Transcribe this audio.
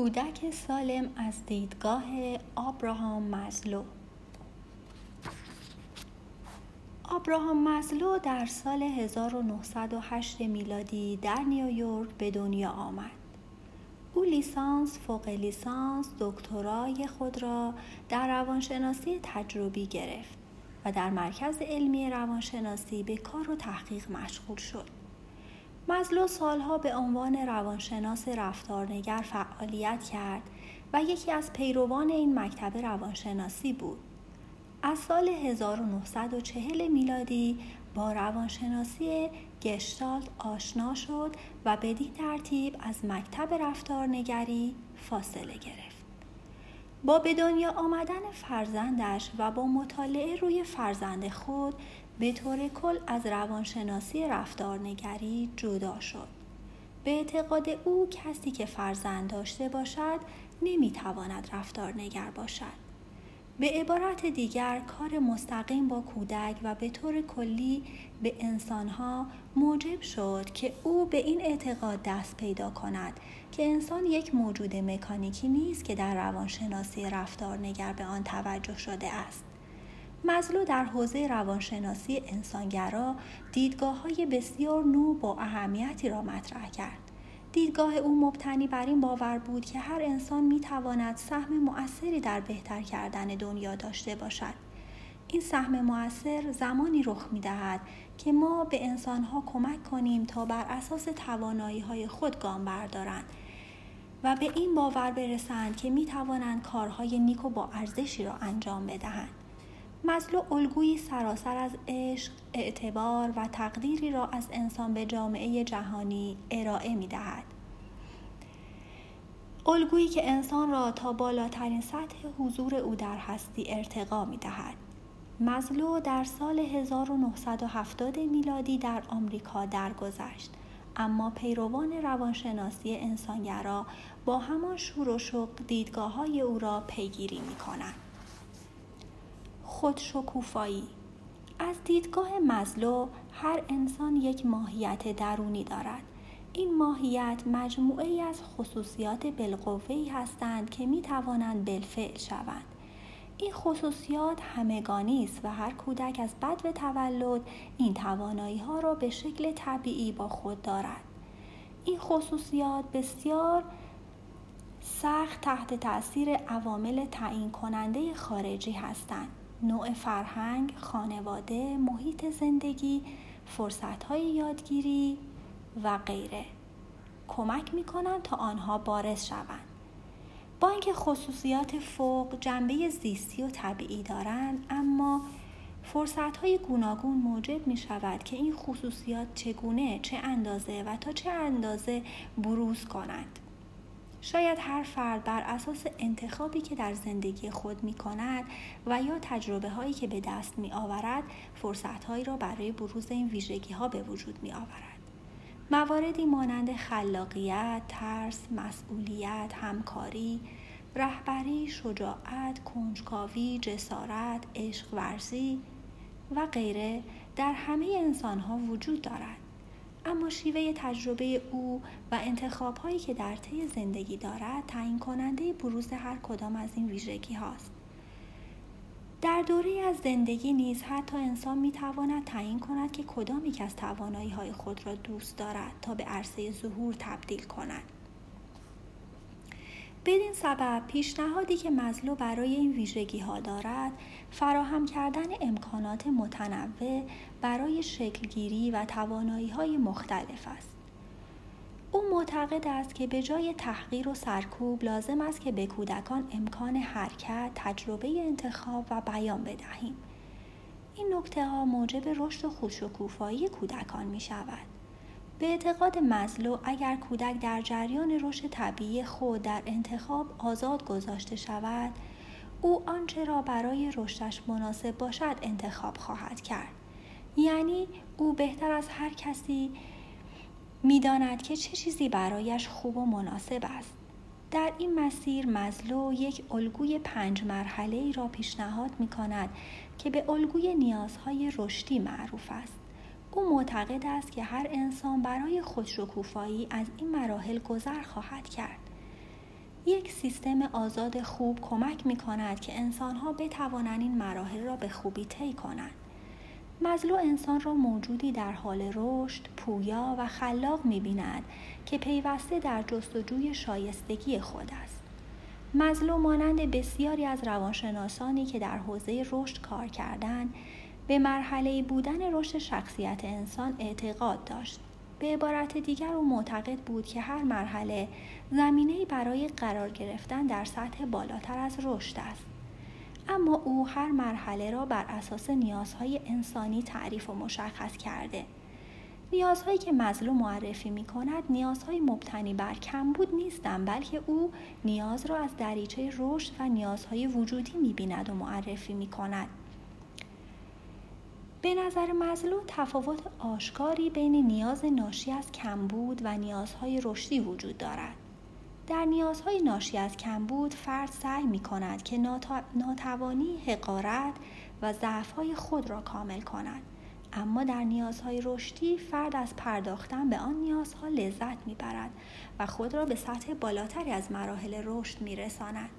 کودک سالم از دیدگاه آبراهام مزلو آبراهام مزلو در سال 1908 میلادی در نیویورک به دنیا آمد. او لیسانس، فوق لیسانس، دکترای خود را در روانشناسی تجربی گرفت و در مرکز علمی روانشناسی به کار و تحقیق مشغول شد. مزلو سالها به عنوان روانشناس رفتارنگر فعالیت کرد و یکی از پیروان این مکتب روانشناسی بود. از سال 1940 میلادی با روانشناسی گشتالت آشنا شد و بدین ترتیب از مکتب رفتارنگری فاصله گرفت. با به دنیا آمدن فرزندش و با مطالعه روی فرزند خود به طور کل از روانشناسی رفتارنگری جدا شد. به اعتقاد او کسی که فرزند داشته باشد نمی‌تواند رفتارنگر باشد. به عبارت دیگر کار مستقیم با کودک و به طور کلی به انسانها موجب شد که او به این اعتقاد دست پیدا کند که انسان یک موجود مکانیکی نیست که در روانشناسی رفتارنگر به آن توجه شده است. مزلو در حوزه روانشناسی انسانگرا دیدگاه های بسیار نو با اهمیتی را مطرح کرد. دیدگاه او مبتنی بر این باور بود که هر انسان می تواند سهم مؤثری در بهتر کردن دنیا داشته باشد. این سهم مؤثر زمانی رخ می دهد که ما به انسانها کمک کنیم تا بر اساس توانایی های خود گام بردارند و به این باور برسند که می توانند کارهای نیک و با ارزشی را انجام بدهند. مزلو الگویی سراسر از عشق، اعتبار و تقدیری را از انسان به جامعه جهانی ارائه می دهد. الگویی که انسان را تا بالاترین سطح حضور او در هستی ارتقا می دهد. مزلو در سال 1970 میلادی در آمریکا درگذشت اما پیروان روانشناسی انسانگرا با همان شور و شوق دیدگاه های او را پیگیری می کنند. خودشکوفایی. از دیدگاه مزلو هر انسان یک ماهیت درونی دارد. این ماهیت مجموعه ای از خصوصیات بالقوه هستند که می توانند بالفعل شوند. این خصوصیات همگانی است و هر کودک از بد به تولد این توانایی ها را به شکل طبیعی با خود دارد. این خصوصیات بسیار سخت تحت تاثیر عوامل تعیین کننده خارجی هستند. نوع فرهنگ، خانواده، محیط زندگی، فرصتهای یادگیری و غیره کمک می کنند تا آنها بارز شوند. با اینکه خصوصیات فوق جنبه زیستی و طبیعی دارند اما فرصت های گوناگون موجب می شود که این خصوصیات چگونه چه اندازه و تا چه اندازه بروز کنند شاید هر فرد بر اساس انتخابی که در زندگی خود می کند و یا تجربه هایی که به دست می آورد فرصت هایی را برای بروز این ویژگی ها به وجود می آورد. مواردی مانند خلاقیت، ترس، مسئولیت، همکاری، رهبری، شجاعت، کنجکاوی، جسارت، عشق ورزی و غیره در همه انسان ها وجود دارد. اما شیوه تجربه او و انتخاب هایی که در طی زندگی دارد تعیین کننده بروز هر کدام از این ویژگی هاست. در دوره از زندگی نیز حتی انسان می تواند تعیین کند که کدام یک از توانایی های خود را دوست دارد تا به عرصه ظهور تبدیل کند. بدین سبب پیشنهادی که مزلو برای این ویژگی ها دارد فراهم کردن امکانات متنوع برای شکلگیری و توانایی های مختلف است. او معتقد است که به جای تحقیر و سرکوب لازم است که به کودکان امکان حرکت، تجربه انتخاب و بیان بدهیم. این نکته ها موجب رشد و خوشکوفایی کودکان می شود. به اعتقاد مزلو اگر کودک در جریان رشد طبیعی خود در انتخاب آزاد گذاشته شود او آنچه را برای رشدش مناسب باشد انتخاب خواهد کرد. یعنی او بهتر از هر کسی می‌داند که چه چیزی برایش خوب و مناسب است. در این مسیر مزلو یک الگوی پنج مرحله ای را پیشنهاد می کند که به الگوی نیازهای رشدی معروف است. او معتقد است که هر انسان برای خودشکوفایی از این مراحل گذر خواهد کرد یک سیستم آزاد خوب کمک می کند که انسانها بتوانند این مراحل را به خوبی طی کنند. مزلو انسان را موجودی در حال رشد، پویا و خلاق می بیند که پیوسته در جستجوی شایستگی خود است. مزلو مانند بسیاری از روانشناسانی که در حوزه رشد کار کردند به مرحله بودن رشد شخصیت انسان اعتقاد داشت. به عبارت دیگر او معتقد بود که هر مرحله زمینه برای قرار گرفتن در سطح بالاتر از رشد است. اما او هر مرحله را بر اساس نیازهای انسانی تعریف و مشخص کرده. نیازهایی که مظلوم معرفی می کند نیازهای مبتنی بر کمبود نیستند بلکه او نیاز را از دریچه رشد و نیازهای وجودی می بیند و معرفی می کند. به نظر مزلو تفاوت آشکاری بین نیاز ناشی از کمبود و نیازهای رشدی وجود دارد. در نیازهای ناشی از کمبود فرد سعی می کند که ناتوانی، حقارت و ضعفهای خود را کامل کند. اما در نیازهای رشدی فرد از پرداختن به آن نیازها لذت می برد و خود را به سطح بالاتری از مراحل رشد می رساند.